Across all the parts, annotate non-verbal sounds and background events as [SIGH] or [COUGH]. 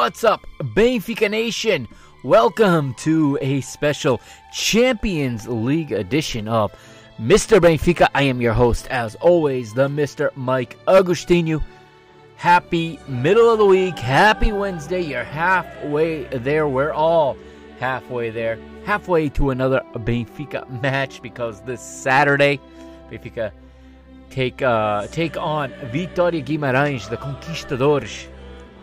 What's up, Benfica Nation? Welcome to a special Champions League edition of Mr. Benfica. I am your host, as always, the Mr. Mike Agostinho. Happy middle of the week, happy Wednesday. You're halfway there. We're all halfway there. Halfway to another Benfica match because this Saturday, Benfica take uh, take on Vitória Guimarães, the Conquistadores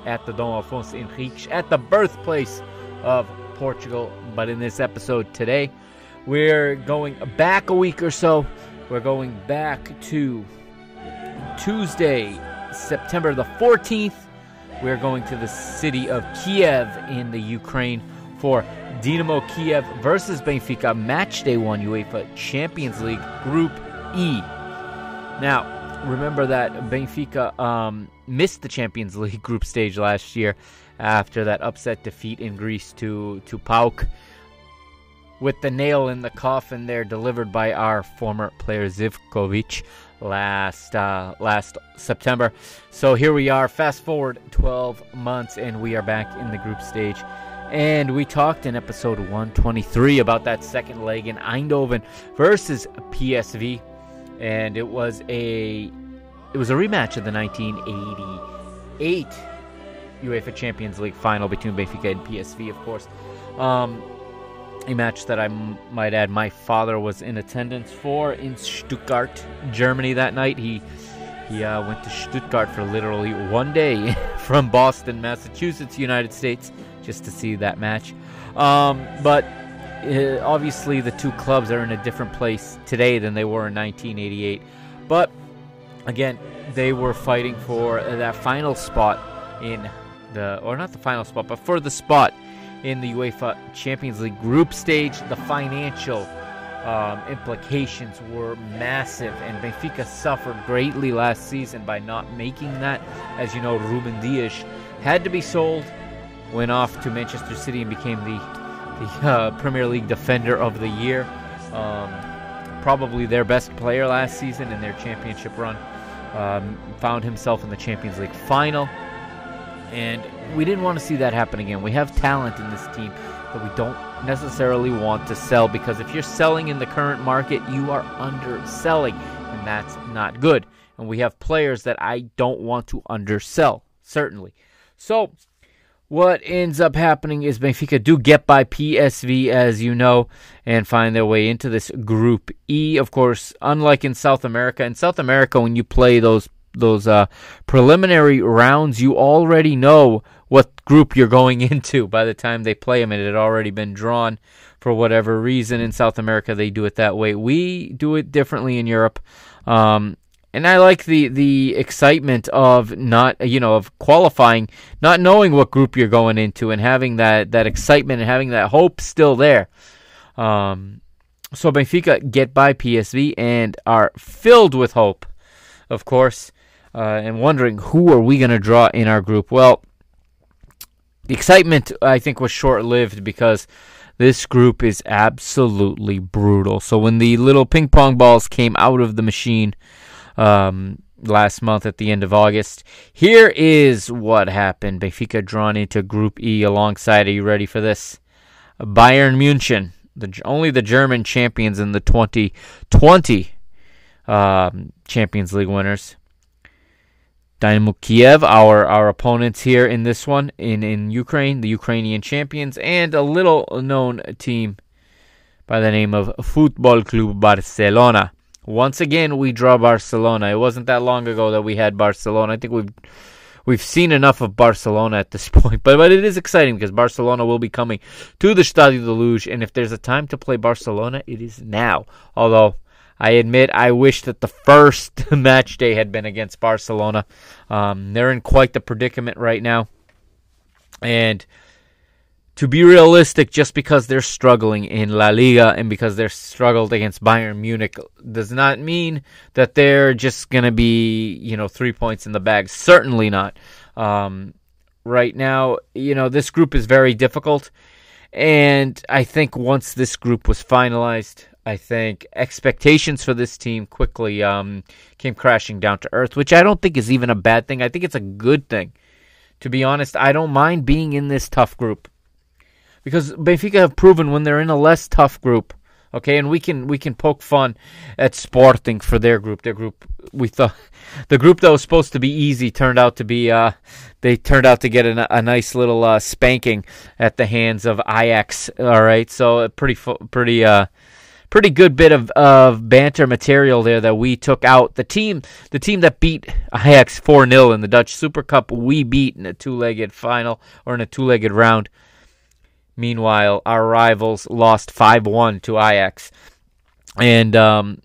at the Dom Afonso Henriques, at the birthplace of Portugal. But in this episode today, we're going back a week or so. We're going back to Tuesday, September the 14th. We're going to the city of Kiev in the Ukraine for Dynamo Kiev versus Benfica match day one UEFA Champions League Group E. Now, remember that Benfica um, missed the Champions [LAUGHS] League group stage last year after that upset defeat in Greece to to PAOK. With the nail in the coffin there delivered by our former player Zivkovic last uh, last September. So here we are, fast forward 12 months, and we are back in the group stage. And we talked in episode 123 about that second leg in Eindhoven versus PSV and it was a it was a rematch of the 1988 UEFA Champions League final between Benfica and PSV, of course. Um, a match that I m- might add my father was in attendance for in Stuttgart, Germany that night. He he uh, went to Stuttgart for literally one day [LAUGHS] from Boston, Massachusetts, United States, just to see that match. Um, but uh, obviously the two clubs are in a different place today than they were in 1988. But again, they were fighting for that final spot in the, or not the final spot, but for the spot in the UEFA Champions League group stage. The financial um, implications were massive, and Benfica suffered greatly last season by not making that. As you know, Ruben Dias had to be sold, went off to Manchester City, and became the the uh, Premier League Defender of the Year. Um, probably their best player last season in their championship run. Um, found himself in the Champions League final. And we didn't want to see that happen again. We have talent in this team, that we don't necessarily want to sell because if you're selling in the current market, you are underselling, and that's not good. And we have players that I don't want to undersell, certainly. So, what ends up happening is Benfica do get by PSV, as you know, and find their way into this Group E. Of course, unlike in South America, in South America, when you play those those uh, preliminary rounds, you already know what group you're going [LAUGHS] into by the time they play them. It had already been drawn for whatever reason. In South America, they do it that way. We do it differently in Europe. Um, and I like the the excitement of not you know of qualifying, not knowing what group you're going into, and having that that excitement and having that hope still there. Um, so Benfica get by PSV and are filled with hope, of course, uh, and wondering who are we going to draw in our group. Well, the excitement I think was short lived because this group is absolutely brutal. So when the little ping pong balls came out of the machine um, last month at the end of August, here is what happened. Benfica drawn into Group E alongside. Are you ready for this? Bayern Munich, the only the German champions in the 2020 um, Champions League winners. Dynamo Kiev, our our opponents here in this one in in Ukraine, the Ukrainian champions, and a little known team by the name of Football Club Barcelona. Once again, we draw Barcelona. It wasn't that long ago that we had Barcelona. I think we've we've seen enough of Barcelona at this [LAUGHS] point, but but it is exciting because Barcelona will be coming to the Estádio da Luz, and if there's a time to play Barcelona, it is now. Although I admit I wish that the first [LAUGHS] match day had been against Barcelona. Um, they're in quite the predicament right now. And to be realistic, just because they're struggling in La Liga and because they're struggled against Bayern Munich does not mean that they're just going to be, you know, three points in the bag. Certainly not. Um, right now, you know, this group is very difficult. And I think once this group was finalized, I think expectations for this team quickly um, came crashing down to earth, which I don't think is even a bad thing. I think it's a good thing. To be honest, I don't mind being in this tough group because Benfica have proven when they're in a less tough group, okay, and we can we can poke fun at Sporting for their group. Their group, we thought [LAUGHS] the group that was supposed to be easy turned out to be uh, they turned out to get a, a nice little uh, spanking at the hands of Ajax. All right, so a pretty pretty. Uh, pretty good bit of, of banter material there that we took out. The team the team that beat Ajax 4 0 in the Dutch Super Cup, we beat in a two legged final or in a two legged round. Meanwhile, our rivals lost 5 1 to Ajax. And um,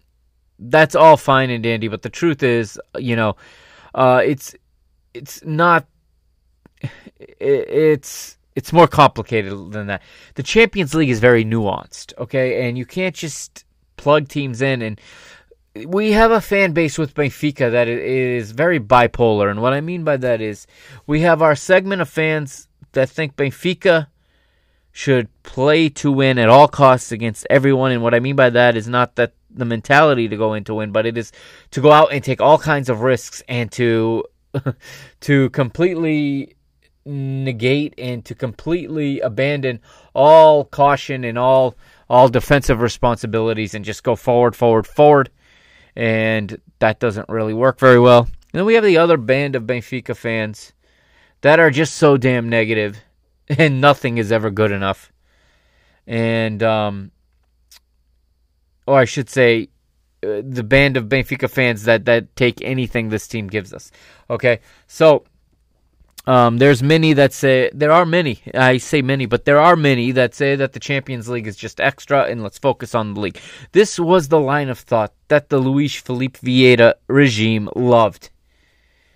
that's all fine and dandy, but the truth is, you know, uh, it's it's not [SIGHS] it's it's more complicated than that. The Champions League is very nuanced, okay? And you can't just plug teams in and we have a fan base with Benfica that is very bipolar. And what I mean by that is we have our segment of fans that think Benfica should play to win at all costs against everyone. And what I mean by that is not that the mentality to go in to win, but it is to go out and take all kinds of risks and to [LAUGHS] to completely negate and to completely abandon all caution and all all defensive responsibilities and just go forward, forward, forward. And that doesn't really work very well. And then we have the other band of Benfica fans that are just so damn negative [LAUGHS] and nothing is ever good enough. And um or I should say uh, the band of Benfica fans that that take anything this team gives us. Okay? So um, there's many that say there are many. I say many, but there are many that say that the Champions League is just extra, and let's focus on the league. This was the line of thought that the Luis Filipe Vieira regime loved.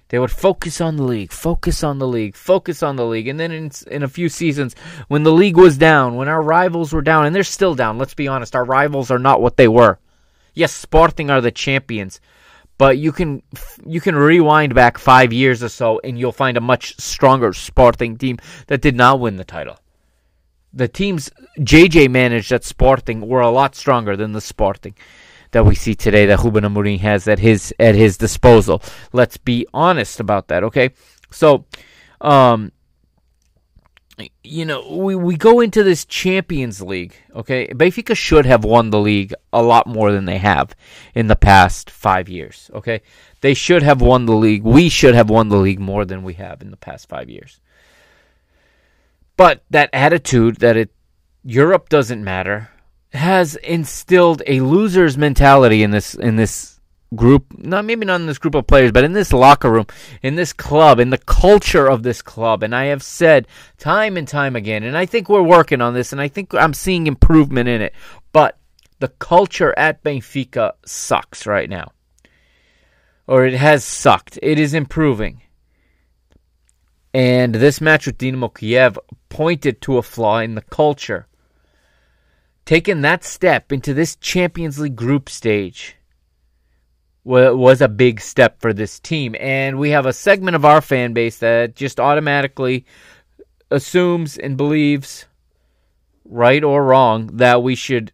They would focus on the league, focus on the league, focus on the league, and then in in a few seasons, when the league was down, when our rivals were down, and they're still down. Let's be honest, our rivals are not what they were. Yes, Sporting are the champions, but you can you can rewind back five years or so, and you'll find a much stronger Sporting team that did not win the title. The teams JJ managed at Sporting were a lot stronger than the Sporting that we see today that Ruben Amorim has at his at his disposal. Let's be honest about that, okay? So, um, you know, we, we go into this Champions League, okay? Benfica should have won the league a lot more than they have in the past five years, okay? They should have won the league. We should have won the league more than we have in the past five years. But that attitude that it Europe doesn't matter has instilled a loser's mentality in this in this group, not maybe not in this group of players, but in this locker room, in this club, in the culture of this club. And I have said time and time again, and I think we're working on this, and I think I'm seeing improvement in it. But the culture at Benfica sucks right now, or it has sucked. It is improving. And this match with Dynamo Kiev pointed to a flaw in the culture. Taking that step into this Champions League group stage was a big step for this team. And we have a segment of our fan base that just automatically assumes and believes, right or wrong, that we should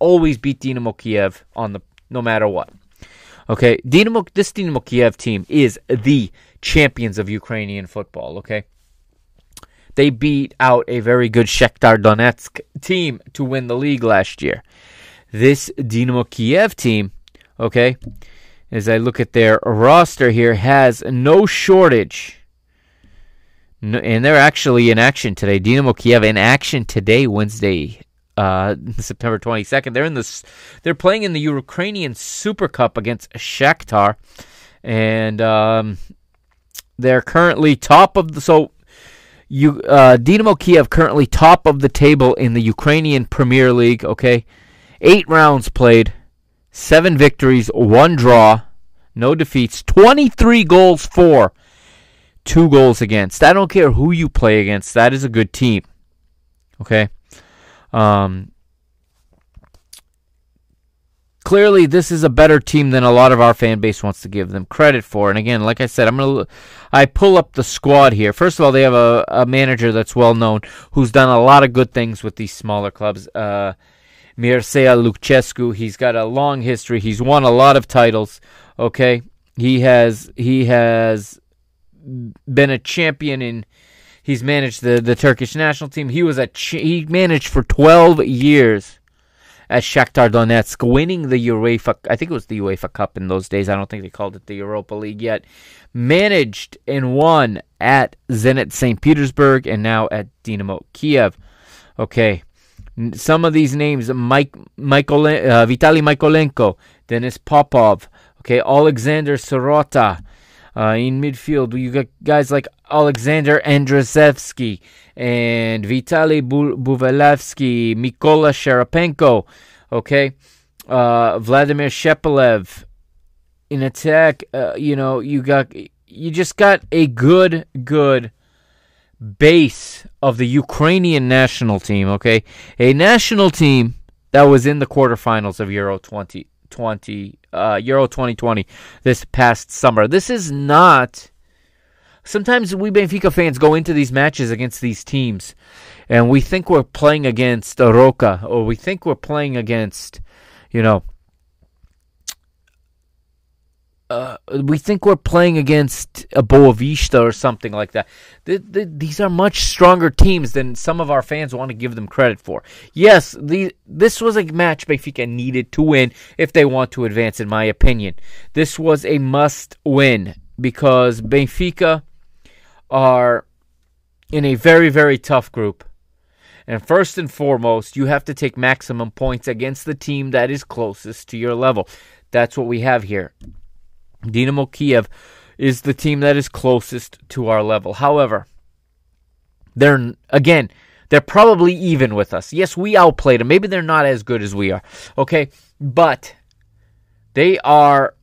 always beat Dynamo Kiev on the no matter what. Okay, Dynamo this Dynamo Kiev team is the champions of Ukrainian football, okay? They beat out a very good Shakhtar Donetsk team to win the league last year. This Dynamo Kiev team, okay, as I look at their roster here, has no shortage. No, and they're actually in action today. Dynamo Kiev in action today, Wednesday, uh, [LAUGHS] September 22nd. They're in this. They're playing in the Ukrainian Super Cup against Shakhtar, and um, they're currently top of the. So, you uh, Dynamo Kiev currently top of the table in the Ukrainian Premier League. Okay, eight rounds played seven victories, one draw, no defeats, 23 goals for, two goals against. I don't care who you play against, that is a good team. Okay? Um, clearly this is a better team than a lot of our fan base wants to give them credit for. And again, like I said, I'm gonna I pull up the squad here. First of all, they have a, a manager that's well known who's done a lot of good things with these smaller clubs. Uh, Mircea Lucescu. He's got a long history. He's won a lot of titles. Okay, he has he has been a champion in. He's managed the, the Turkish national team. He was a he managed for 12 years at Shakhtar Donetsk, winning the UEFA. I think it was the UEFA Cup in those days. I don't think they called it the Europa League yet. Managed and won at Zenit St. Petersburg and now at Dynamo Kiev. Okay, some of these names: Mike, Michael, uh, Vitaly Mykolenko, Denis Popov, okay, Alexander Sirota. Uh, in midfield, you got guys like Alexander Andrzejewski and Vitaly Bu- Buvlevsky, Mikola Sharapenko, okay, uh, Vladimir Shepelev. In attack, uh, you know, you got you just got a good, good base of the Ukrainian national team, okay? A national team that was in the quarterfinals of Euro 2020, uh, Euro 2020 this past summer. This is not. Sometimes we Benfica fans go into these matches against these teams and we think we're playing against Roca, or we think we're playing against, you know, uh, we think we're playing against a Boavista or something like that. The, the, these are much stronger teams than some of our fans want to give them credit for. Yes, the, this was a match Benfica needed to win if they want to advance, in my opinion. This was a must win because Benfica are in a very, very tough group. And first and foremost, you have to take maximum points against the team that is closest to your level. That's what we have here. Dynamo Kiev is the team that is closest to our level. However, they're again, they're probably even with us. Yes, we outplayed them. Maybe they're not as good as we are. Okay, but they are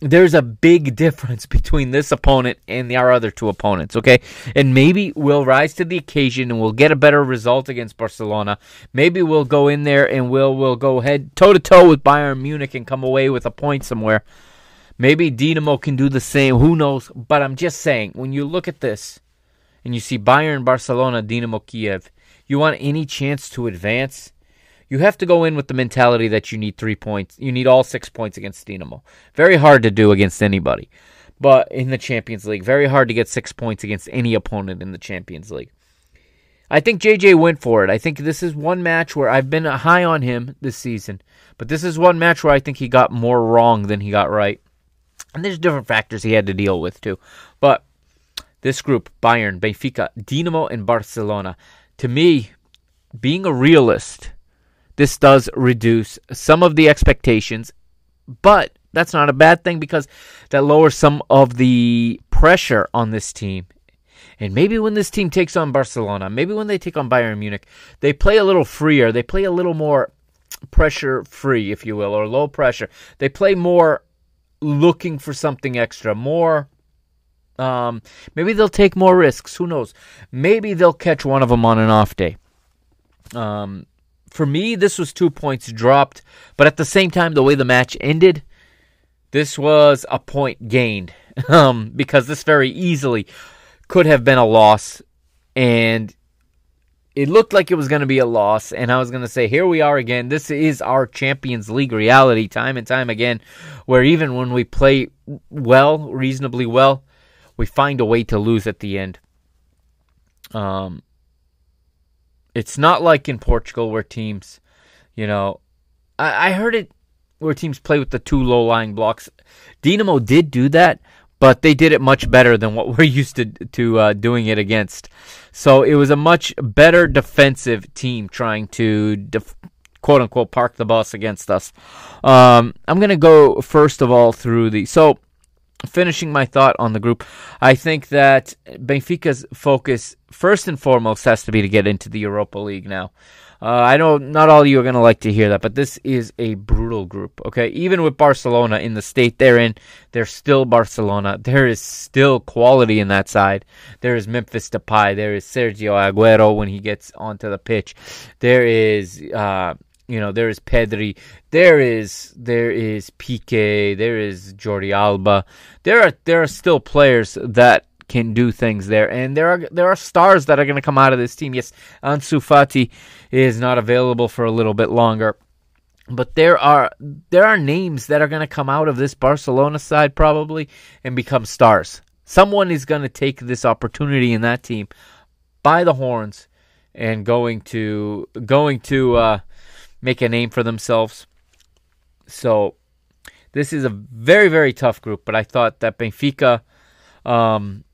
there's a big difference [LAUGHS] between this opponent and our other two opponents, okay? And maybe we'll rise to the occasion and we'll get a better result against Barcelona. Maybe we'll go in there and we'll we'll go head toe to toe with Bayern Munich and come away with a point somewhere. Maybe Dinamo can do the same. Who knows? But I'm just saying, when you look at this and you see Bayern, Barcelona, Dinamo Kiev, you want any chance to advance, you have to go in with the mentality that you need three points. You need all six points against Dinamo. Very hard to do against anybody. But in the Champions League, very hard to get six points against any opponent in the Champions League. I think JJ went for it. I think this is one match where I've been high on him this season, but this is one match where I think he got more wrong than he got right. And there's different factors he had to deal with too. But this group, Bayern, Benfica, Dinamo, and Barcelona, to me, being a realist, this does reduce some of the expectations, but that's not a bad thing because that lowers some of the pressure on this team. And maybe when this team takes on Barcelona, maybe when they take on Bayern Munich, they play a little freer. They play a little more pressure free, if you will, or low pressure. They play more looking for something extra, more. Um, maybe they'll take more risks. Who knows? Maybe they'll catch one of them on an off day. Um, for me, this was two points dropped, but at the same time, the way the match ended, this was a point gained [LAUGHS] um, because this very easily could have been a loss, and it looked like it was going to be a loss. And I was going to say, here we are again. This is our Champions League reality, time and time again, where even when we play well, reasonably well, we find a way to lose at the end. Um, it's not like in Portugal where teams, you know, I, I heard it where teams play with the two low lying blocks. Dinamo did do that, but they did it much better than what [LAUGHS] we're used to to uh, doing it against. So it was a much better defensive team trying to def- quote unquote park the bus against us. Um, I'm gonna go first of all through the so finishing my thought on the group. I think that Benfica's focus first and foremost has to be to get into the Europa League now. Uh, I know not all of you are going to like to hear that, but this is a brutal group. Okay, even with Barcelona in the state they're in, they're still Barcelona. There is still quality in that side. There is Memphis Depay. There is Sergio Aguero when he gets onto the pitch. There is. Uh, you know, there is Pedri, there is there is Piqué, there is Jordi Alba. There are there are still players that can do things there. And there are there are stars that are going to come out of this team. Yes, Ansu Fati is not available for a little bit longer. But there are there are names that are going to come out of this Barcelona side probably and become stars. Someone is going to take this opportunity in that team by the horns and going to going to uh, make a name for themselves. So this is a very very tough group, but I thought that Benfica um,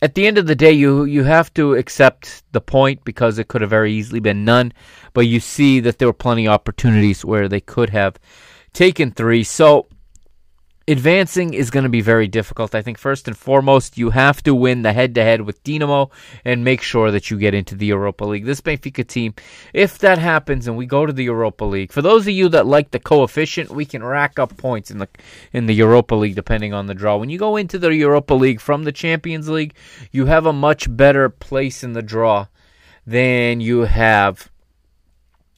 at the end of the day, you you have to accept the point because it could have very easily been none. But you see that there were plenty of opportunities where they could have taken three. So advancing is going to be very difficult. I think first and foremost, you have to win the head to head with Dinamo and make sure that you get into the Europa League. This Benfica team, if that happens and we go to the Europa League, for those of you that like the coefficient, we can rack up points in the in the Europa League depending on the draw. When you go into the Europa League from the Champions League, you have a much better place in the draw than you have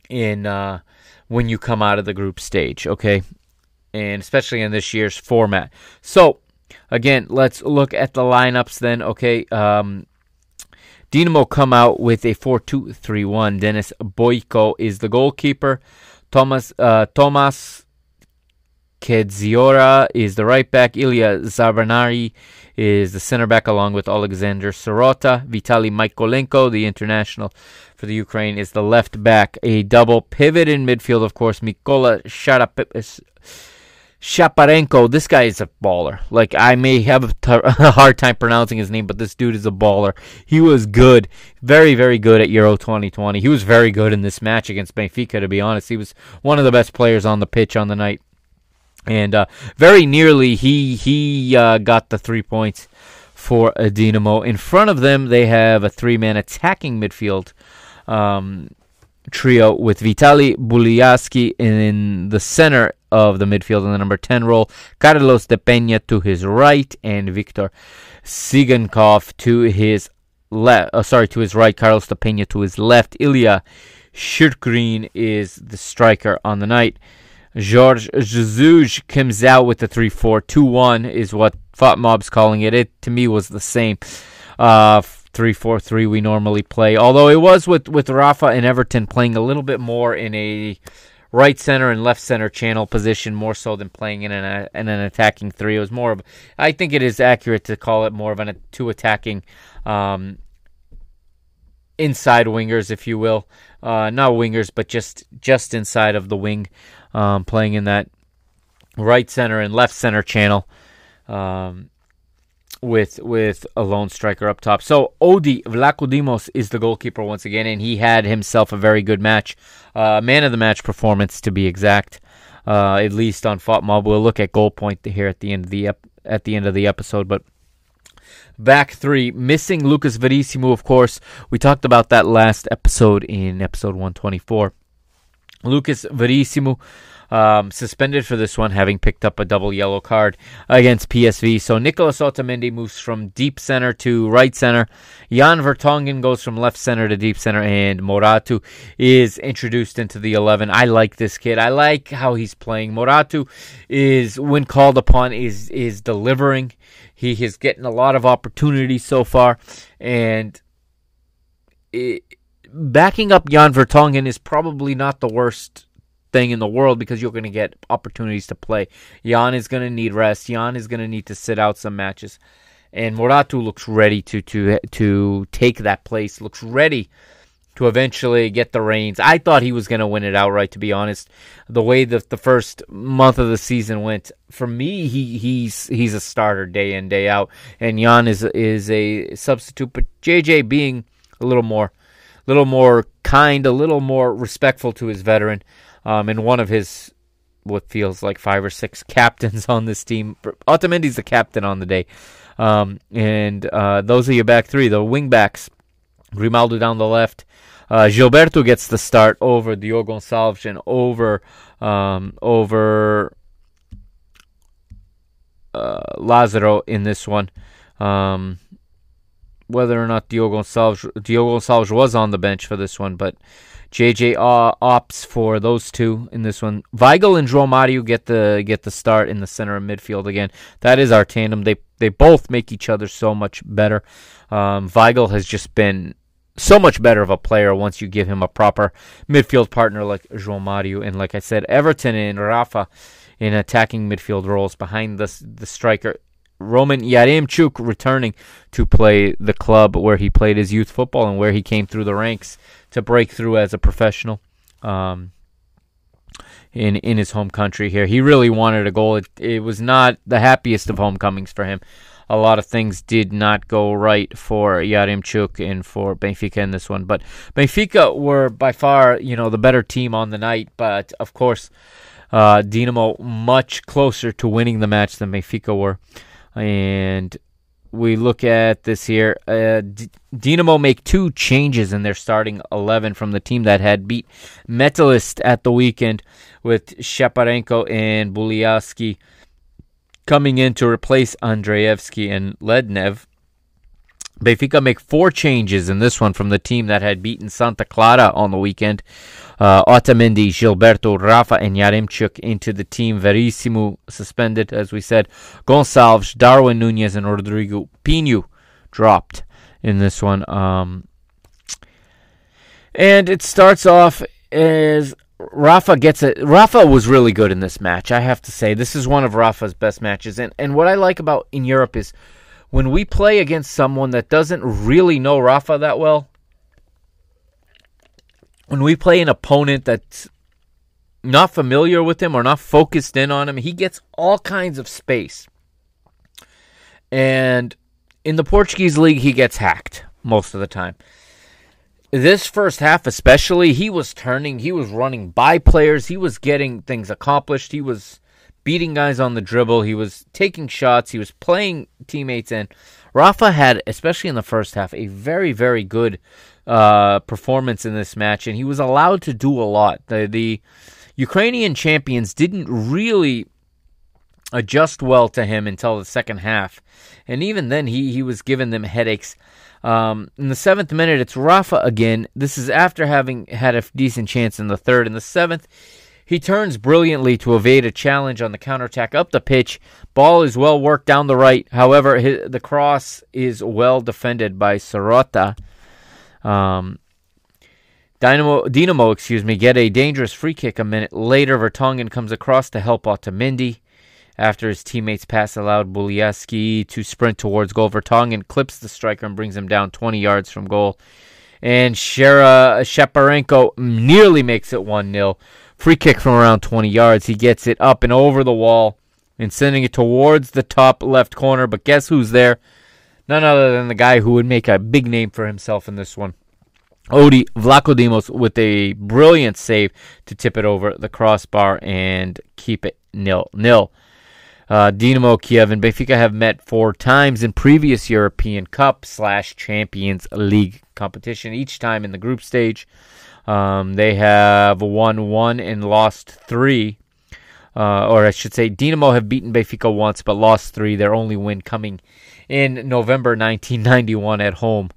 in uh, when you come out of the group stage. Okay, and especially in this year's format. So, again, let's look at the lineups then. Okay, um, Dinamo come out with a 4-2-3-1. Denis Bojko is the goalkeeper. Thomas uh, Thomas Kedziora is the right back. Ilya Zabarnari is the center back, along with Alexander Sirota. Vitali Mykolenko, the international for the Ukraine, is the left back. A double pivot in midfield, of course. Mikola Sharap- Shaparenko, this guy is a baller. Like I may have a, t- [LAUGHS] a hard time pronouncing his name, but this dude is a baller. He was good, very very good at Euro 2020. He was very good in this match against Benfica. To be honest, he was one of the best players on the pitch on the night, and uh, very nearly he he uh, got the three points for Dinamo. In front of them, they have a three-man attacking midfield. Um, trio with Vitali Buliaski in the center of the midfield in the number 10 role, Carlos de Peña to his right, and Victor Sigankov to his left. Uh, sorry, to his right, Carlos de Peña to his left. Ilya Shirkrin is the striker on the night. Jorge Jesus comes out with the 3 4 2 1 is what FotMob's calling it. It to me was the same. Uh, three four three we normally play. Although it was with with Rafa and Everton playing a little bit more in a right center and left center channel position more so than playing in an in an attacking three. It was more of I think it is accurate to call it more of an two attacking um, inside wingers, if you will, uh, not wingers, but just just inside of the wing, um, playing in that right center and left center channel. Um, with with a lone striker up top. So Odi Vlachodimos is the goalkeeper once again, and he had himself a very good match, uh, man of the match performance to be exact. Uh, at least on FotMob, we'll look at goal point here at the end of the ep- at the end of the episode, but. Back three, missing Lucas Verissimo, of course. We talked about that last episode in episode 124. Lucas Verissimo um, suspended for this one, having picked up a double yellow card against PSV. So Nicolas Otamendi moves from deep center to right center. Jan Vertonghen goes from left center to deep center, and Morato is introduced into the 11. I like this kid. I like how he's playing. Morato is, when called upon, is is delivering. He is getting a lot of opportunities so far, and. It, backing up Jan Vertonghen is probably not the worst thing in the world because you're going to get opportunities to play. Jan is going to need rest. Jan is going to need to sit out some matches. And Morato looks ready to to to take that place. Looks ready to eventually get the reins. I thought he was going to win it outright. To be honest, the way the the first month of the season went, for me, he he's he's a starter day in day out, and Jan is is a substitute. But JJ being a little more, little more kind, a little more respectful to his veteran, um, and one of his what feels like five or six [LAUGHS] captains on this team. Otamendi's the captain on the day. Um, and uh, those are your back three. The wing backs, Grimaldo down the left. Uh, Gilberto gets the start over Diogo Gonçalves and over um, over uh, Lazaro in this one. Um, whether or not Diogo Gonçalves, Diogo Gonçalves was on the bench for this one, but JJ opts for those two in this one. Weigl and Mario get the get the start in the center of midfield again. That is our tandem. They they both make each other so much better. Um, Weigl has just been so much better of a player once you give him a proper midfield partner like Mario. And like I said, Everton and Rafa in attacking midfield roles behind the the striker. Roman Yaremchuk returning to play the club where he played his youth football and where he came through the ranks to break through as a professional um, in in his home country here. He really wanted a goal. It, it was not the happiest of homecomings for him. A lot of things did not go right for Yaremchuk and for Benfica in this one, but Benfica were by far, you know, the better team on the night. But of course, uh, Dinamo much closer to winning the match than Benfica were, and we look at this here. Uh, D- Dinamo make two changes in their starting 11 from the team that had beat Metalist at the weekend with Shaparenko and Buliaski coming in to replace Andreevsky and Lednev. Benfica make four changes in this one from the team that had beaten Santa Clara on the weekend. Uh, Otamendi, Gilberto, Rafa, and Yaremchuk into the team. Verissimo suspended, as we said. Gonçalves, Darwin Nunez, and Rodrigo Pinho dropped in this one. Um, and it starts off as Rafa gets it. Rafa was really good in this match. I have to say, this is one of Rafa's best matches. And and what I like about in Europe is when we play against someone that doesn't really know Rafa that well, when we play an opponent that's not familiar with him or not focused in on him, he gets all kinds of space. And in the Portuguese league, he gets hacked most of the time. This first half, especially, he was turning, he was running by players, he was getting things accomplished, he was beating guys on the dribble. He was taking shots. He was playing teammates in. Rafa had, especially in the first half, a very, very good uh, performance in this match, and he was allowed to do a lot. The, the Ukrainian champions didn't really adjust well to him until the second half, and even then, he, he was giving them headaches. Um, in the seventh minute, it's Rafa again. This is after having had a decent chance in the third. In the seventh, he turns brilliantly to evade a challenge on the counterattack up the pitch. Ball is well worked down the right. However, his, the cross is well defended by Sirota. Um, Dynamo, Dinamo, excuse me, get a dangerous free kick a minute later. Vertonghen comes across to help Otamendi. After his teammates pass allowed Buliaski to sprint towards goal, Vertonghen clips the striker and brings him down 20 yards from goal. and Shara Shaparenko nearly makes it 1 0. Free kick from around 20 yards. He gets it up and over the wall and sending it towards the top left corner. But guess who's there? None other than the guy who would make a big name for himself in this one. Odi Vlachodimos with a brilliant save to tip it over the crossbar and keep it nil nil. Uh, Dinamo Kiev and Benfica have met four times in previous European Cup slash Champions League competition, each time in the group stage. Um, they have won one and lost three. Uh, or I should say, Dinamo have beaten Benfica once but lost three. Their only win coming in November 1991 at home.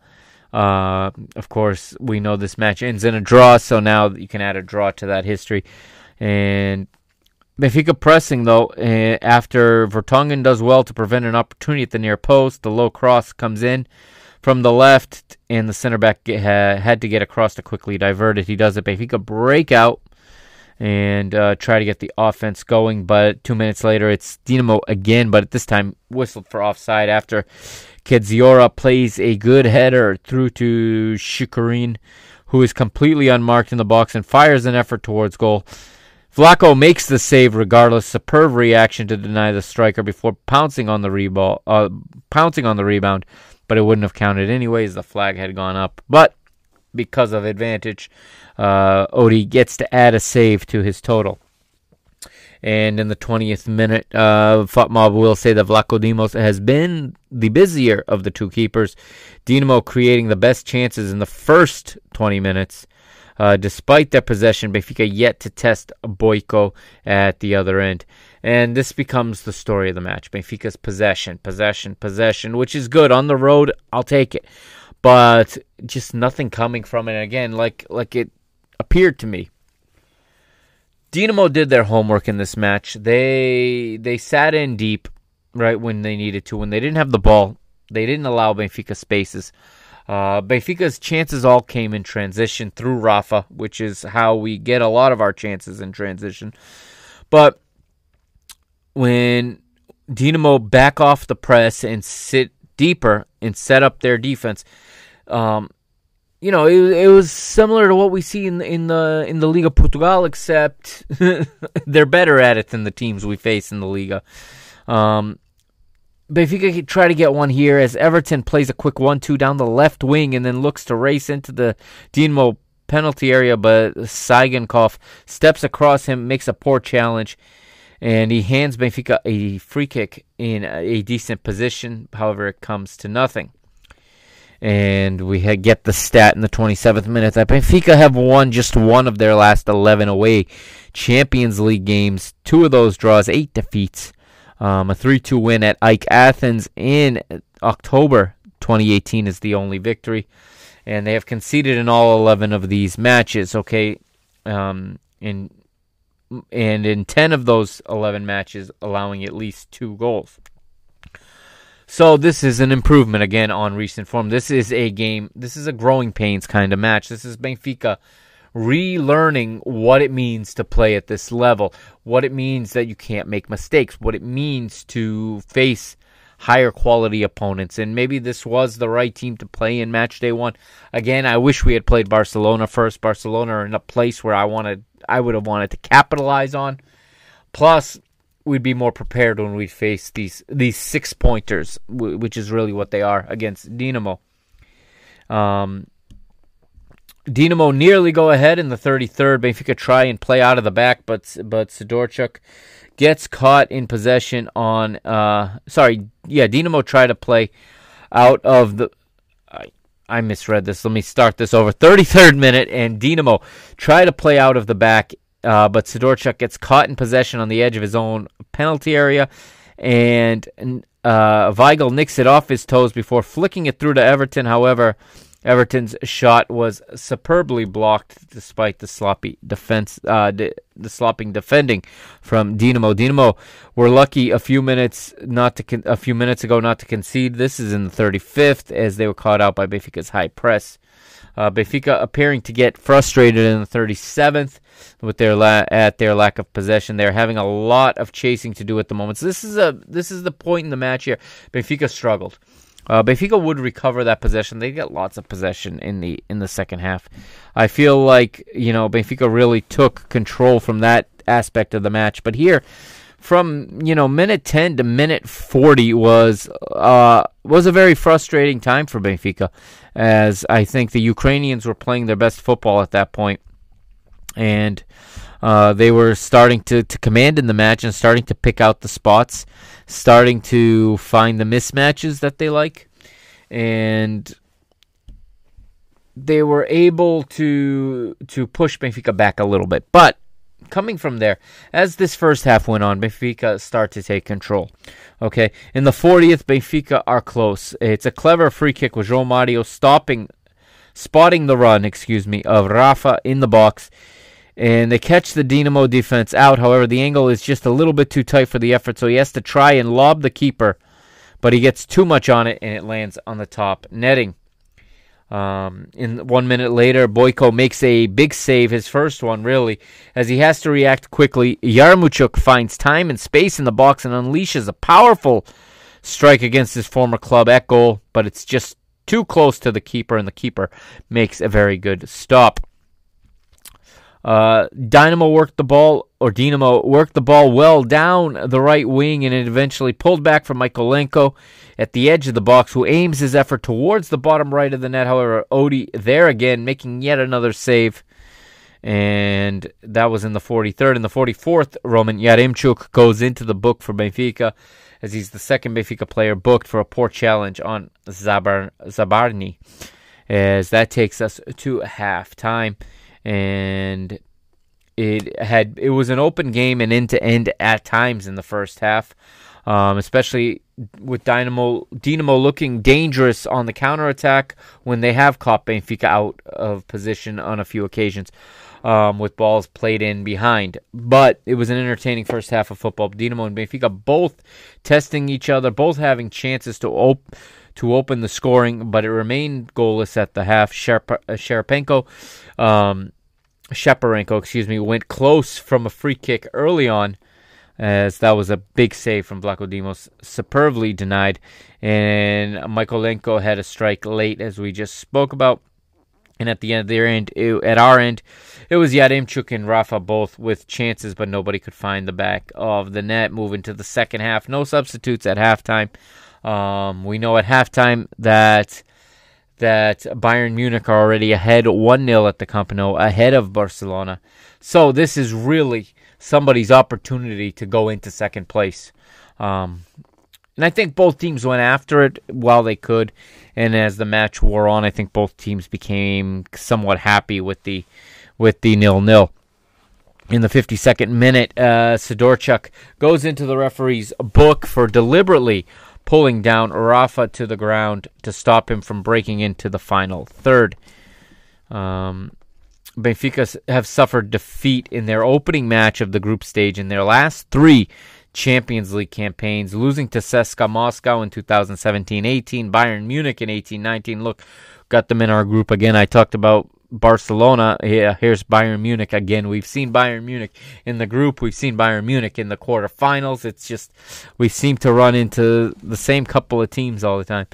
Uh, of course, we know this match ends in a draw, so now you can add a draw to that history. And Benfica pressing though uh, after Vertonghen does well to prevent an opportunity at the near post. The low cross comes in from the left, and the center back ha, had to get across to quickly divert it. He does it. but he could break out and uh, try to get the offense going, but two minutes later it's Dinamo again, but at this time whistled for offside after Kedziora plays a good header through to Shikurin, who is completely unmarked in the box and fires an effort towards goal. Vlaco makes the save regardless. Superb reaction to deny the striker before pouncing on the uh, pouncing on the rebound, but it wouldn't have counted anyways. The flag had gone up, but because of advantage, uh, Odi gets to add a save to his total. And in the 20th minute, uh, will say that Vlachodimos has been the busier of the two keepers. Dinamo creating the best chances in the first 20 minutes uh, despite their possession, Benfica yet to test Boyko at the other end. And this becomes the story of the match. Benfica's possession, possession, possession, which is good. On the road, I'll take it. But just nothing coming from it. Again, like like it appeared to me. Dinamo did their homework in this match. They they sat in deep right when they needed to. When they didn't have the ball, they didn't allow Benfica spaces. Uh, Benfica's chances all came in transition through Rafa, which is how we get a lot of our chances in transition. But when Dinamo back off the press and sit deeper and set up their defense, um, you know, it, it, was similar to what we see in in the in the Liga Portugal, except [LAUGHS] they're better at it than the teams we face in the Liga. Um, Benfica try to get one here as Everton plays a quick one-two down the left wing and then looks to race into the Dinamo penalty area, but Saigenkov steps across him, makes a poor challenge, and he hands Benfica a free kick in a decent position. However, it comes to nothing. And we get the stat in the 27th minute that Benfica have won just one of their last 11 away Champions League games. Two of those draws, eight defeats. Um, a 3 2 win at AEK Athens in October 2018 is the only victory. And they have conceded in all 11 of these matches, okay? Um, in, and in 10 of those 11 matches, allowing at least two goals. So this is an improvement again on recent form. This is a game. This is a growing pains kind of match. This is Benfica relearning what it means to play at this level, what it means that you can't make mistakes, what it means to face higher quality opponents. And maybe this was the right team to play in match day one. Again, I wish we had played Barcelona first. Barcelona are in a place where I wanted I would have wanted to capitalize on. Plus, we'd be more prepared when we face these these six pointers, which is really what they are against Dinamo. Um, Dinamo nearly go ahead in the 33rd. Benfica try and play out of the back, but but Sidorchuk gets caught in possession on. Uh, sorry, yeah, Dinamo try to play out of the. I, I misread this. Let me start this over. 33rd minute, and Dinamo try to play out of the back, uh, but Sidorchuk gets caught in possession on the edge of his own penalty area, and uh, Weigl nicks it off his toes before flicking it through to Everton. However. Everton's shot was superbly blocked despite the sloppy defense, uh, the, the slopping defending from Dinamo. Dinamo were lucky a few minutes not to con- a few minutes ago not to concede. This is in the 35th as they were caught out by Benfica's high press. Uh, Benfica appearing to get frustrated in the 37th with their la- at their lack of possession. They're having a lot of chasing to do at the moment. So this is a this is the point in the match here. Benfica struggled. Uh, Benfica would recover that possession. They get lots of possession in the in the second half. I feel like you know Benfica really took control from that aspect of the match. But here, from you know minute ten to minute forty was uh, was a very frustrating time for Benfica, as I think the Ukrainians were playing their best football at that point, and uh, they were starting to, to command in the match and starting to pick out the spots, starting to find the mismatches that they like, and they were able to to push Benfica back a little bit. But coming from there, as this first half went on, Benfica start to take control. Okay, in the 40th, Benfica are close. It's a clever free kick with João Mario stopping, spotting the run, excuse me, of Rafa in the box and they catch the Dinamo defense out. However, the angle is just a little bit too tight for the effort, so he has to try and lob the keeper, but he gets too much on it and it lands on the top netting. Um, in one minute later, Boyko makes a big save, his first one really, as he has to react quickly. Yaremchuk finds time and space in the box and unleashes a powerful strike against his former club at goal, but it's just too close to the keeper, and the keeper makes a very good stop. Uh, Dynamo worked the ball, or Dinamo worked the ball well down the right wing, and it eventually pulled back from Mykolenko at the edge of the box, who aims his effort towards the bottom right of the net. However, Odi there again, making yet another save, and that was in the 43rd. In the 44th, Roman Yaremchuk goes into the book for Benfica, as he's the second Benfica player booked for a poor challenge on Zabar- Zabarny, as that takes us to half time and it had it was an open game and end to end at times in the first half, um, especially with Dynamo Dynamo looking dangerous on the counter attack when they have caught Benfica out of position on a few occasions. Um, with balls played in behind. But it was an entertaining first half of football. Dinamo and Benfica both testing each other, both having chances to op- to open the scoring, but it remained goalless at the half. Sharp- uh, Sharapenko um, Shaparenko, excuse me, went close from a free kick early on, as that was a big save from Vlachodimos, superbly denied. And Mykolenko had a strike late, as we just spoke about. And at the end of their end, it, at our end, it was Yaremchuk and Rafa both with chances, but nobody could find the back of the net. Moving to the second half, no substitutes at halftime. Um, we know at halftime that that Bayern Munich are already ahead 1 0 at the Camp Nou, ahead of Barcelona. So this is really somebody's opportunity to go into second place. Um, and I think both teams went after it while they could. And as the match wore on, I think both teams became somewhat happy with the with the nil nil. In the 52nd minute, uh, Sidorchuk goes into the referee's book for deliberately pulling down Rafa to the ground to stop him from breaking into the final third. Um, Benfica have suffered defeat in their opening match of the group stage in their last three Champions League campaigns, losing to CSKA Moscow in 2017-18, Bayern Munich in 18-19. Look, got them in our group again. I talked about Barcelona. Yeah, here's Bayern Munich again. We've seen Bayern Munich in the group. We've seen Bayern Munich in the quarterfinals. It's just we seem to run into the same couple of teams all the time.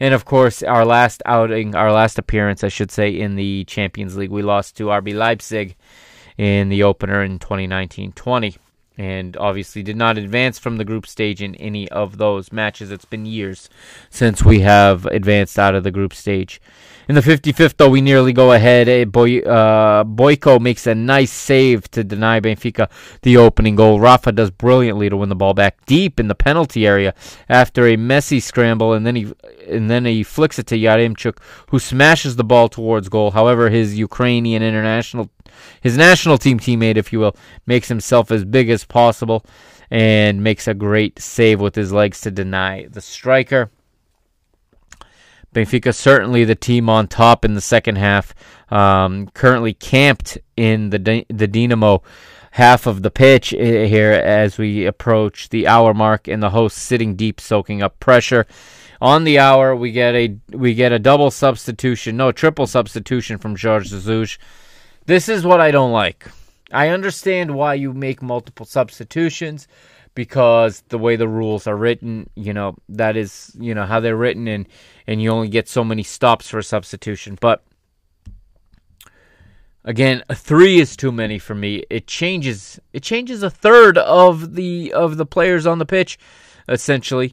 And of course, our last outing, our last appearance, I should say, in the Champions League, we lost to RB Leipzig in the opener in 2019-20 and obviously did not advance from the group stage in any of those matches. It's been years since we have advanced out of the group stage. In the 55th, though, we nearly go ahead. Eh, Boy, uh, Boyko makes a nice save to deny Benfica the opening goal. Rafa does brilliantly to win the ball back deep in the penalty area after a messy scramble, and then he and then he flicks it to Yaremchuk, who smashes the ball towards goal. However, his Ukrainian international, his national team teammate, if you will, makes himself as big as possible and makes a great save with his legs to deny the striker. Benfica certainly the team on top in the second half. Um, currently camped in the the Dinamo half of the pitch here as we approach the hour mark, and the host sitting deep, soaking up pressure. On the hour, we get a we get a double substitution, no triple substitution from Jorge Jesus. This is what I don't like. I understand why you make multiple substitutions because the way the rules are written, you know, that is, you know, how they're written and and you only get so many stops for a substitution. But again, a 3 is too many for me. It changes it changes a third of the of the players on the pitch essentially.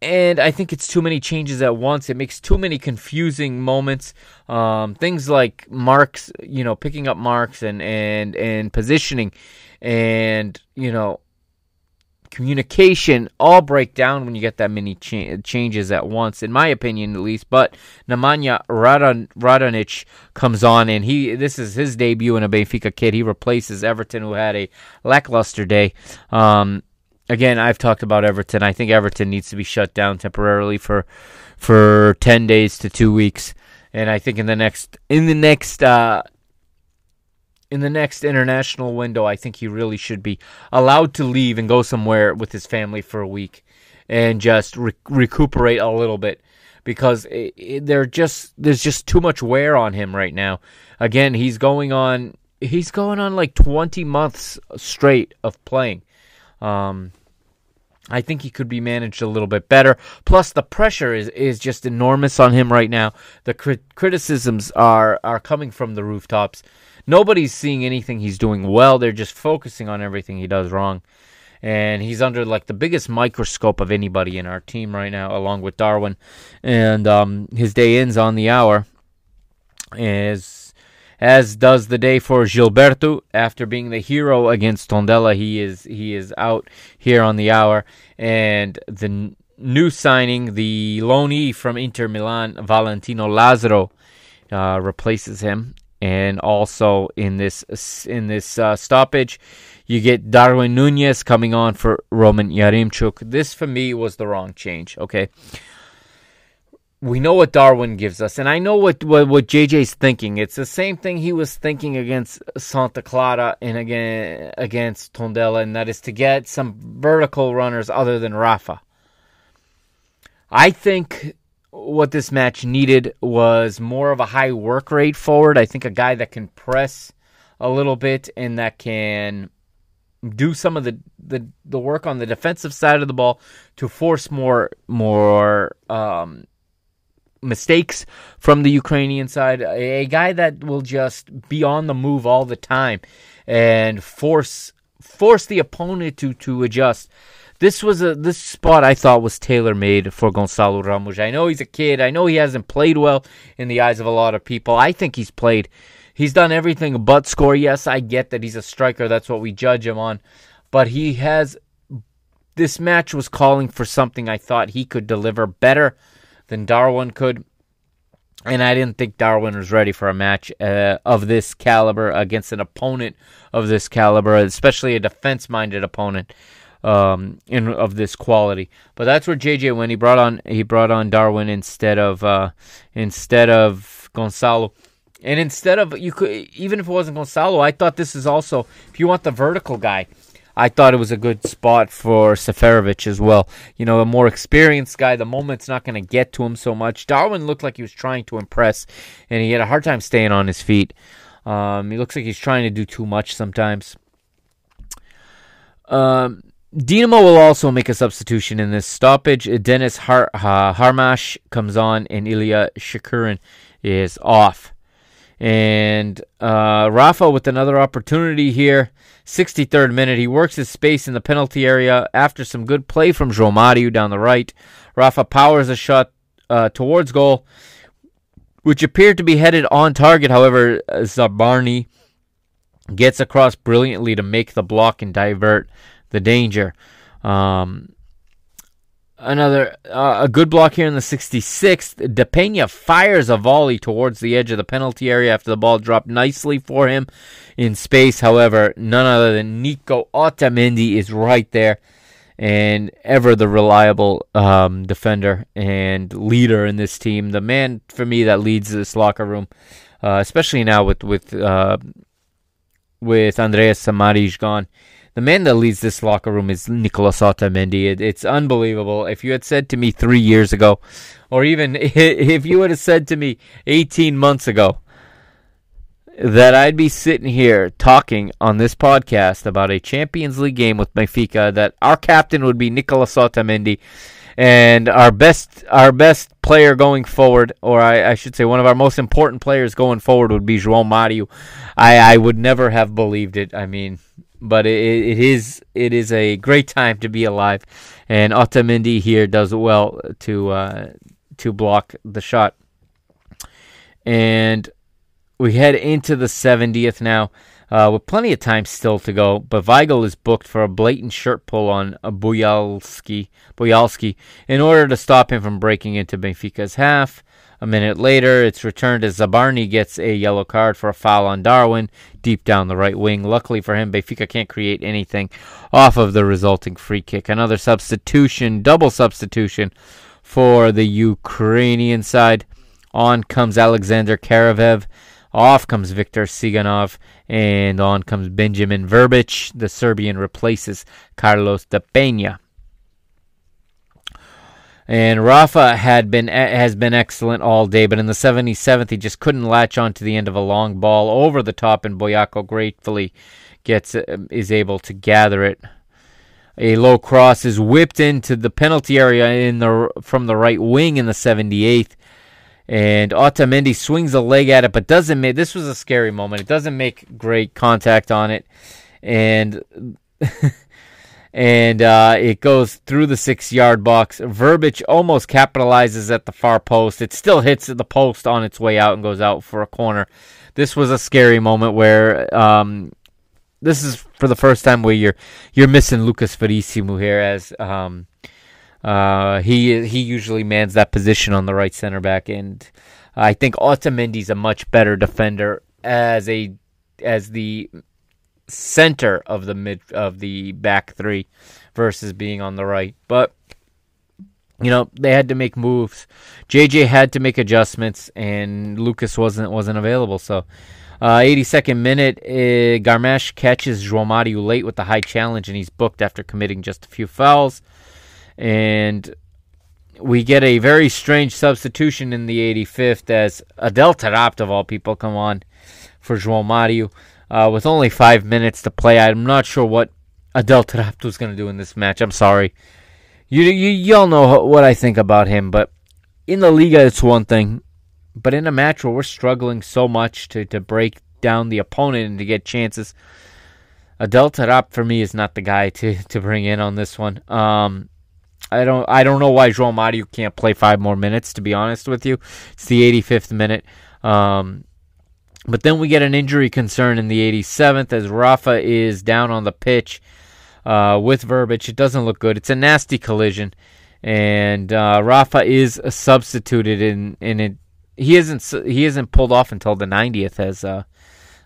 And I think it's too many changes at once. It makes too many confusing moments. Um, things like marks, you know, picking up marks and and and positioning, and you know, communication all break down when you get that many cha- changes at once, in my opinion, at least. But Nemanja Radon- Radonjic comes on, and he this is his debut in a Benfica kit. He replaces Everton, who had a lackluster day. Um, again, I've talked about Everton. I think Everton needs to be shut down temporarily for for ten days to two weeks, and I think in the next in the next uh, in the next international window, I think he really should be allowed to leave and go somewhere with his family for a week and just re- recuperate a little bit because it, it, there just there's just too much wear on him right now. Again, he's going on he's going on like 20 months straight of playing. Um, I think he could be managed a little bit better. Plus, the pressure is, is just enormous on him right now. The crit- criticisms are are coming from the rooftops. Nobody's seeing anything he's doing well. They're just focusing on everything he does wrong. And he's under like the biggest microscope of anybody in our team right now, along with Darwin. And um, his day ends on the hour. As as does the day for Gilberto. After being the hero against Tondela, he is he is out here on the hour, and the new signing, the loanee from Inter Milan, Valentino Lazaro, uh, replaces him. And also in this in this uh, stoppage, you get Darwin Nunez coming on for Roman Yaremchuk. This for me was the wrong change. Okay, we know what Darwin gives us, and I know what, what what JJ's thinking. It's the same thing he was thinking against Santa Clara and again against Tondela, and that is to get some vertical runners other than Rafa. I think what this match needed was more of a high work rate forward. I think a guy that can press a little bit and that can do some of the, the, the work on the defensive side of the ball to force more more um, mistakes from the Ukrainian side. A, a, guy that will just be on the move all the time and force force the opponent to to adjust. This was a this spot I thought was tailor made for Gonzalo Ramos. I know he's a kid. I know he hasn't played well in the eyes of a lot of people. I think he's played. He's done everything but score. Yes, I get that he's a striker. That's what we judge him on. But he has this match was calling for something I thought he could deliver better than Darwin could. And I didn't think Darwin was ready for a match uh, of this caliber against an opponent of this caliber, especially a defense-minded opponent um, in of this quality. But that's where JJ went. He brought on he brought on Darwin instead of uh, instead of Gonçalo. And instead of you could even if it wasn't Gonzalo, I thought this is also if you want the vertical guy, I thought it was a good spot for Seferovic as well. You know, a more experienced guy. The moment's not going to get to him so much. Darwin looked like he was trying to impress, and he had a hard time staying on his feet. Um, he looks like he's trying to do too much sometimes. Um, Dinamo will also make a substitution in this stoppage. Dennis Har- uh, Harmash comes on, and Ilya Shakurin is off. And uh, Rafa with another opportunity here. 63rd minute, he works his space in the penalty area after some good play from João Mario down the right. Rafa powers a shot uh, towards goal, which appeared to be headed on target. However, Zabarni gets across brilliantly to make the block and divert the danger. Um, Another uh, a good block here in the 66th. De Pena fires a volley towards the edge of the penalty area after the ball dropped nicely for him in space. However, none other than Nico Otamendi is right there, and ever the reliable um, defender and leader in this team. The man for me that leads this locker room, uh, especially now with with uh, with Andreas Samaris gone. The man that leads this locker room is Nicolas Otamendi. It, it's unbelievable. If you had said to me three years ago, or even [LAUGHS] if you would have said to me 18 months ago, that I'd be sitting here talking on this podcast about a Champions League game with Benfica that our captain would be Nicolas Otamendi and our best our best player going forward, or I, I, should say one of our most important players going forward would be João Mario. I, I would never have believed it. I mean, but it, it is it is a great time to be alive, and Otamendi here does well to uh, to block the shot. And we head into the 70th now, uh, with plenty of time still to go. But Weigl is booked for a blatant shirt pull on Buyalski, Buyalski in order to stop him from breaking into Benfica's half. A minute later, it's returned as Zabarnyi gets a yellow card for a foul on Darwin deep down the right wing. Luckily for him, Benfica can't create anything off of the resulting free kick. Another substitution, double substitution for the Ukrainian side. On comes Alexander Karavaev. Off comes Viktor Tsyhankov. And on comes Benjamin Verbic. The Serbian replaces Carlos de Pena. And Rafa had been has been excellent all day, but in the 77th he just couldn't latch on to the end of a long ball over the top, and Boyko gratefully gets uh, is able to gather it. A low cross is whipped into the penalty area in the from the right wing in the 78th, and Otamendi swings a leg at it, but doesn't make. This was a scary moment. It doesn't make great contact on it, and [LAUGHS] and uh, it goes through the six-yard box. Verbic almost capitalizes at the far post. It still hits the post on its way out and goes out for a corner. This was a scary moment where um, this is for the first time where you're you're missing Lucas Verissimo here as um, uh, he he usually mans that position on the right center back, and I think Otamendi's a much better defender as a as the center of the mid of the back three versus being on the right. But you know they had to make moves. JJ had to make adjustments, and Lucas wasn't wasn't available. So, uh, 82nd minute, uh, Garmash catches João Mario late with the high challenge, and he's booked after committing just a few fouls and we get a very strange substitution in the 85th as Adel Taarabt, of all people, come on for João Mario. Uh, with only five minutes to play, I'm not sure what Adel Taarabt was going to do in this match. I'm sorry. You, you, y'all know what I think about him, but in the Liga, it's one thing. But in a match where we're struggling so much to, to break down the opponent and to get chances, Adel Taarabt, for me, is not the guy to, to bring in on this one. Um, I don't I don't know why João Mario can't play five more minutes. To be honest with you, it's the 85th minute. Um, but then we get an injury concern in the 87th as Rafa is down on the pitch uh, with Verbic. It doesn't look good. It's a nasty collision, and uh, Rafa is substituted in in it. He isn't he isn't pulled off until the 90th as uh,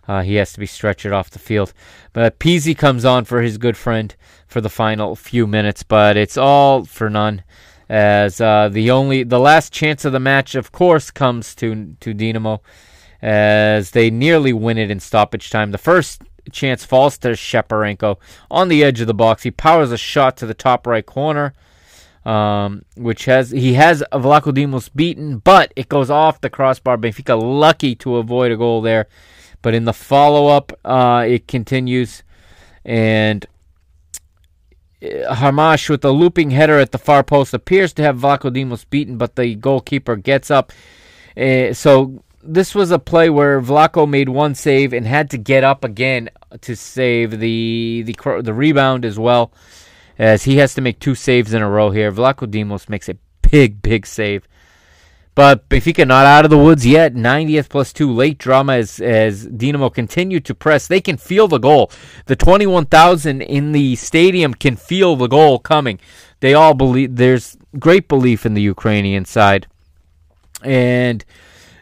uh, he has to be stretchered off the field. But Pizzi comes on for his good friend for the final few minutes, but it's all for none. As uh, the only the last chance of the match, of course, comes to to Dinamo, as they nearly win it in stoppage time. The first chance falls to Shaparenko on the edge of the box. He powers a shot to the top right corner, um, which has he has Vlachodimos beaten, but it goes off the crossbar. Benfica lucky to avoid a goal there. But in the follow up, uh, it continues. And uh, Garmash with a looping header at the far post appears to have Vlachodimos beaten, but the goalkeeper gets up. Uh, so this was a play where Vlaco made one save and had to get up again to save the the the rebound as well, as he has to make two saves in a row here. Vlachodimos makes a big big save. But Benfica not out of the woods yet. 90th plus two late drama as as Dinamo continue to press. They can feel the goal. The 21,000 in the stadium can feel the goal coming. They all believe there's great belief in the Ukrainian side. And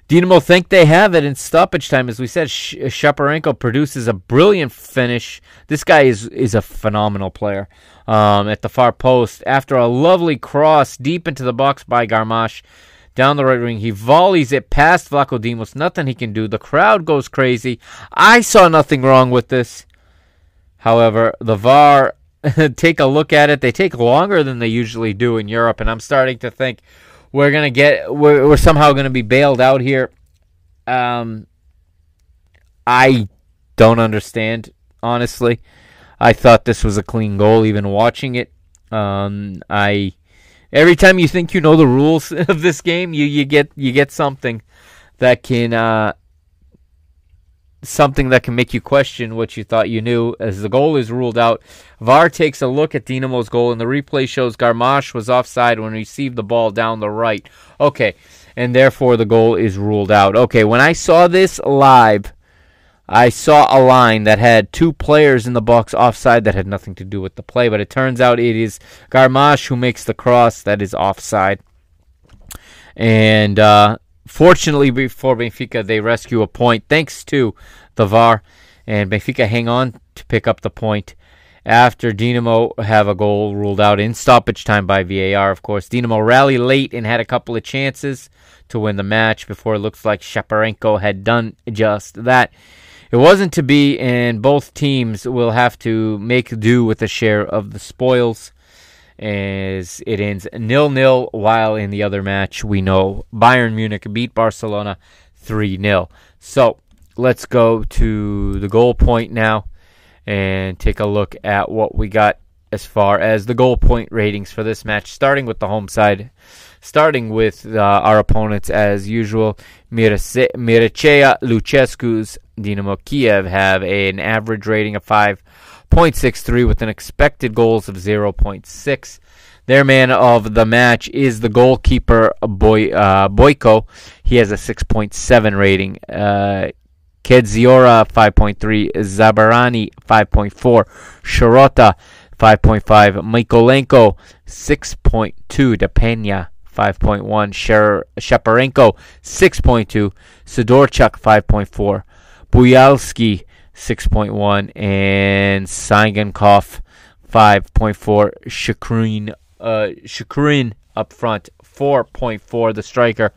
Dinamo think they have it in stoppage time. As we said, Shaparenko produces a brilliant finish. This guy is is a phenomenal player. Um, at the far post after a lovely cross deep into the box by Garmash down the right wing. He volleys it past Vlachodimos. Nothing he can do. The crowd goes crazy. I saw nothing wrong with this. However, the VAR [LAUGHS] take a look at it. They take longer than they usually do in Europe, and I'm starting to think we're gonna get we're, we're somehow gonna be bailed out here. Um, I don't understand, honestly. I thought this was a clean goal, even watching it. Um, I every time you think you know the rules [LAUGHS] of this game, you, you get you get something that can uh, something that can make you question what you thought you knew. As the goal is ruled out, VAR takes a look at Dinamo's goal, and the replay shows Garmash was offside when he received the ball down the right. Okay, and therefore the goal is ruled out. Okay, when I saw this live. I saw a line that had two players in the box offside that had nothing to do with the play, but it turns out it is Garmash who makes the cross that is offside. And uh, fortunately, before Benfica, they rescue a point thanks to the VAR, and Benfica hang on to pick up the point after Dinamo have a goal ruled out in stoppage time by VAR. Of course, Dinamo rally late and had a couple of chances to win the match before it looks like Shaparenko had done just that. It wasn't to be, and both teams will have to make do with a share of the spoils as it ends nil nil. While in the other match, we know Bayern Munich beat Barcelona 3 0. So let's go to the goal point now and take a look at what we got as far as the goal point ratings for this match, starting with the home side starting with uh, our opponents as usual. Mircea Lucescu's Dynamo Kiev have an average rating of 5.63 with an expected goals of 0.6. Their man of the match is the goalkeeper Boy, uh, Boyko. He has a 6.7 rating. Uh, Kedziora 5.3, Zabarani 5.4, Syrota 5.5, Mykolenko 6.2, Depena 5.1, Sher- Shaparenko 6.2, Sidorchuk 5.4, Buyalski 6.1, and Tsyhankov 5.4, Shakrin, uh, Shakrin up front 4.4. The striker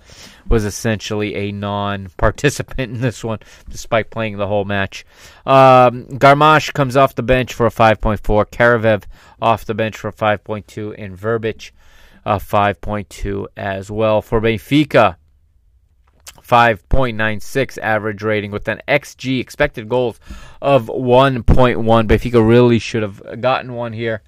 was essentially a non participant in this one, despite playing the whole match. Um, Garmash comes off the bench for a 5.4, Karavaev off the bench for a 5.2, and Verbic a 5.2 as well. For Benfica, 5.96 average rating with an XG expected goals of 1.1. Benfica really should have gotten one here.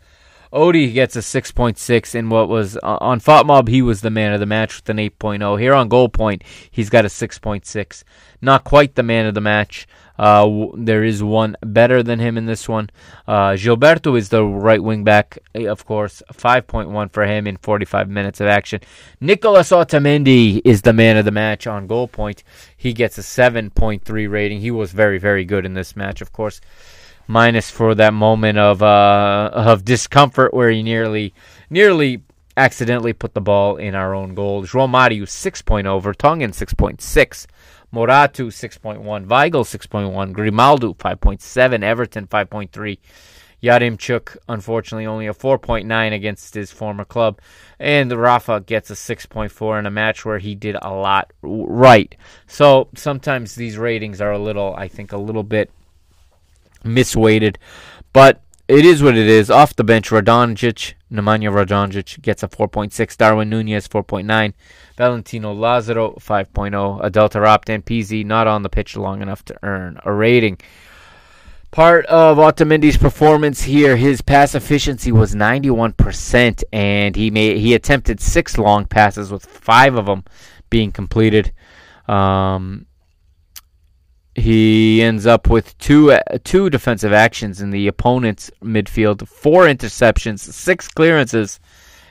Odie gets a 6.6 in what was uh, on FotMob. He was the man of the match with an 8.0. Here on Goal Point, he's got a 6.6. Not quite the man of the match. Uh, there is one better than him in this one. Uh, Gilberto is the right wing back, of course. 5.1 for him in 45 minutes of action. Nicolas Otamendi is the man of the match on goal point. He gets a 7.3 rating. He was very, very good in this match, of course. Minus for that moment of uh, of discomfort where he nearly nearly accidentally put the ball in our own goal. João Mario 6.0, Vertonghen 6.6. Morato 6.1, Weigl 6.1, Grimaldo 5.7, Everton 5.3. Yaremchuk, unfortunately, only a 4.9 against his former club. And Rafa gets a 6.4 in a match where he did a lot right. So sometimes these ratings are a little, I think, a little bit misweighted. But it is what it is. Off the bench, Radonjic, Nemanja Radonjic gets a 4.6. Darwin Nunez, 4.9. Valentino Lazaro 5.0, Adel Taarabt and Pizzi not on the pitch long enough to earn a rating. Part of Otamendi's performance here, his pass efficiency was 91%, and he made he attempted six long passes with five of them being completed. Um, he ends up with two uh, two defensive actions in the opponent's midfield, four interceptions, six clearances,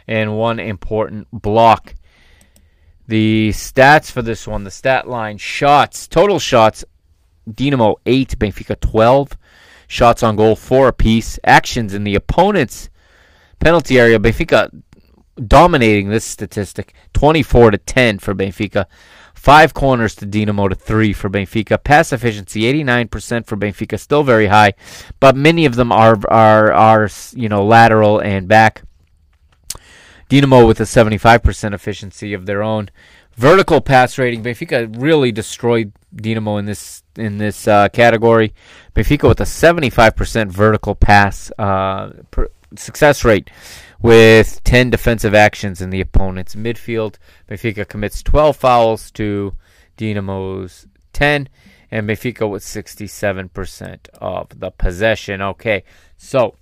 and one important block. The stats for this one, the stat line shots, total shots, Dinamo 8, Benfica 12. Shots on goal, 4 apiece. Actions in the opponent's penalty area, Benfica dominating this statistic 24 to 10 for Benfica. Five corners to Dinamo to three for Benfica. Pass efficiency 89% for Benfica, still very high, but many of them are are are you know lateral and back. Dinamo with a 75% efficiency of their own. Vertical pass rating, Benfica really destroyed Dinamo in this in this uh, category. Benfica with a 75% vertical pass uh, success rate with 10 defensive actions in the opponent's midfield. Benfica commits 12 fouls to Dinamo's 10. and Benfica with 67% of the possession. Okay, so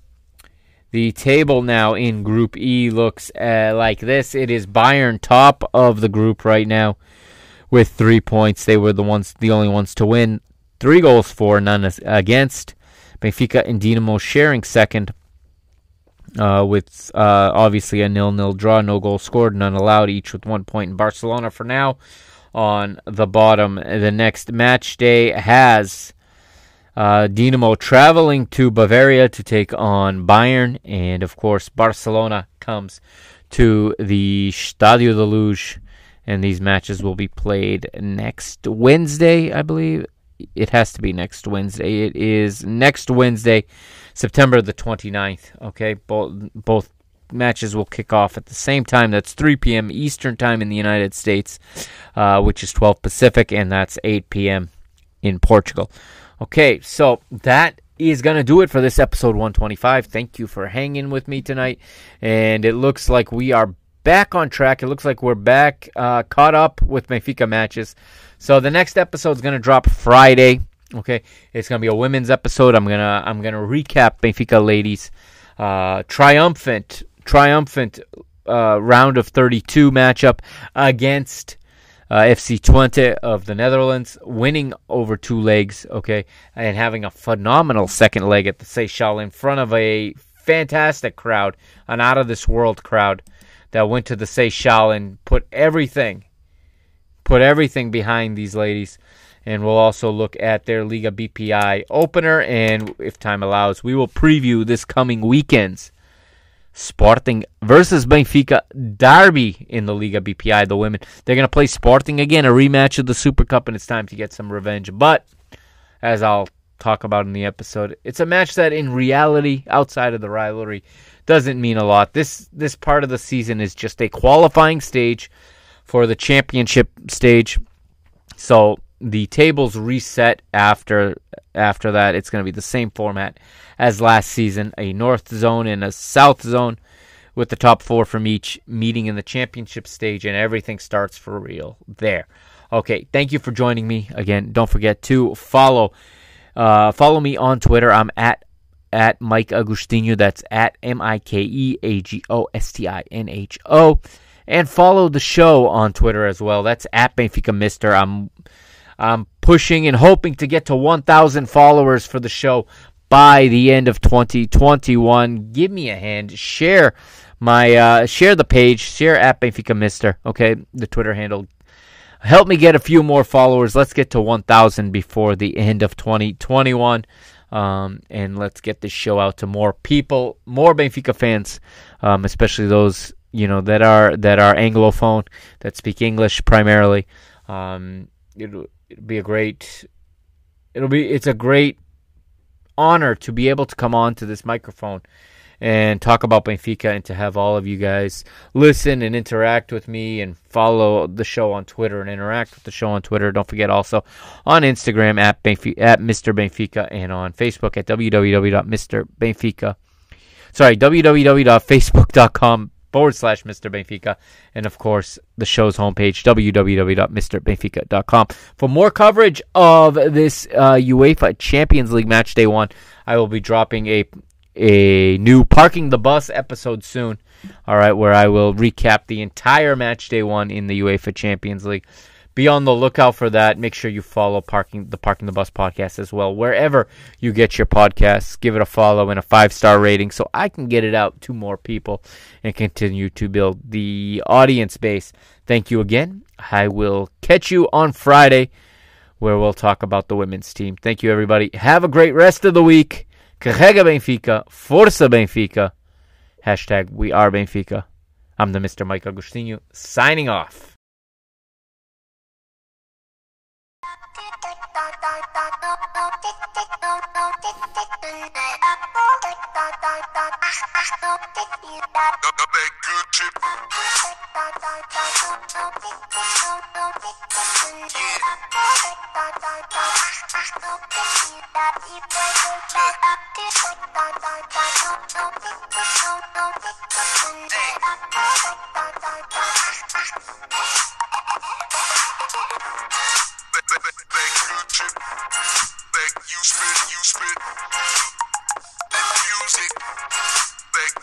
the table now in Group E looks uh, like this. It is Bayern top of the group right now with three points. They were the ones, the only ones to win. Three goals for, none against. Benfica and Dinamo sharing second uh, with uh, obviously a nil-nil draw, no goal scored, none allowed, each with one point in Barcelona for now on the bottom. The next match day has uh, Dinamo traveling to Bavaria to take on Bayern, and of course Barcelona comes to the Estádio da Luz, and these matches will be played next Wednesday, I believe. It has to be next Wednesday. It is next Wednesday, September the 29th. Okay, both both matches will kick off at the same time. That's 3 p.m. Eastern Time in the United States, uh, which is 12 Pacific, and that's 8 p.m. in Portugal. Okay, so that is going to do it for this episode 125. Thank you for hanging with me tonight. And it looks like we are back on track. It looks like we're back uh, caught up with Benfica matches. So the next episode is going to drop Friday. Okay, it's going to be a women's episode. I'm gonna I'm gonna recap Benfica ladies uh, triumphant triumphant uh, round of 32 matchup against uh, FC Twente of the Netherlands, winning over two legs, okay, and having a phenomenal second leg at the Seixal in front of a fantastic crowd, an out of this world crowd that went to the Seixal and put everything, put everything behind these ladies. And we'll also look at their Liga BPI opener, and if time allows, we will preview this coming weekend's Sporting versus Benfica derby in the Liga BPI, the women. They're going to play Sporting again, a rematch of the Super Cup, and it's time to get some revenge. But, as I'll talk about in the episode, it's a match that in reality, outside of the rivalry, doesn't mean a lot. This this part of the season is just a qualifying stage for the championship stage. So the tables reset after after that. It's going to be the same format as last season a North Zone and a South Zone with the top four from each meeting in the championship stage, and everything starts for real there. Okay, thank you for joining me again. Don't forget to follow uh, follow me on Twitter. I'm at at Mike Agostinho. That's at M I K E A G O S T I N H O. And follow the show on Twitter as well. That's at Benfica Mister. I'm I'm pushing and hoping to get to 1,000 followers for the show by the end of 2021. Give me a hand. Share my uh, share the page. Share at Benfica Mister. Okay, the Twitter handle. Help me get a few more followers. Let's get to 1,000 before the end of 2021. Um, and let's get this show out to more people, more Benfica fans, um, especially those you know that are that are anglophone that speak English primarily. Um, it'll, it'll be a great. It'll be it's a great honor to be able to come on to this microphone and talk about Benfica and to have all of you guys listen and interact with me and follow the show on Twitter and interact with the show on Twitter. Don't forget also on Instagram at Benfica, at Mr. Benfica and on Facebook at www.mrbenfica. Sorry, www.facebook.com forward slash Mr. Benfica. And of course, the show's homepage, www.mrbenfica.com. For more coverage of this uh, UEFA Champions League match day one, I will be dropping a a new Parking the Bus episode soon. All right, where I will recap the entire match day one in the UEFA Champions League be on the lookout for that. Make sure you follow parking the Parking the Bus podcast as well. Wherever you get your podcasts, give it a follow and a five star rating so I can get it out to more people and continue to build the audience base. Thank you again. I will catch you on Friday where we'll talk about the women's team. Thank you, everybody. Have a great rest of the week. Carrega Benfica. Força Benfica. Hashtag We Are Benfica. I'm the Mr. Mike Agostinho signing off. Hey. spit, you spit sick.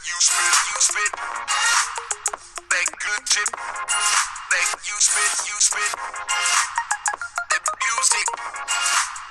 You spit, you spit. That good chip. That you spit, you spit.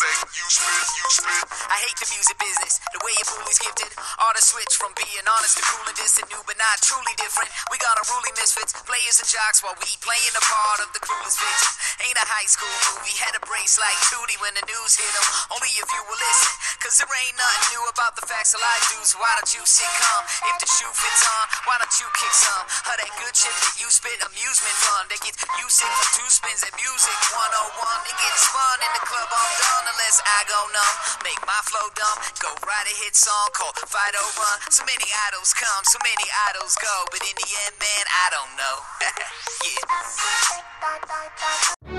Make you spit, you spit. I hate the music business, the way your bully's gifted. Artists switch from being honest to cool and distant, new but not truly different. We got unruly misfits, players and jocks while we playing the part of the clueless victims. Ain't a high school movie, had a brace like Tootie when the news hit 'em. Only if you will listen, cause there ain't nothing new about the facts of life, dudes. Why don't you sit calm? If the shoe fits on, why don't you kick some? Of that good shit that you spit, amusement fun. They get you sick from two spins at music 101. It gets fun in the club all done unless I go numb. Make my flow dumb, go write a hit song called Fight Run. So many idols come, so many idols go, but in the end, man, I don't know. [LAUGHS] yeah.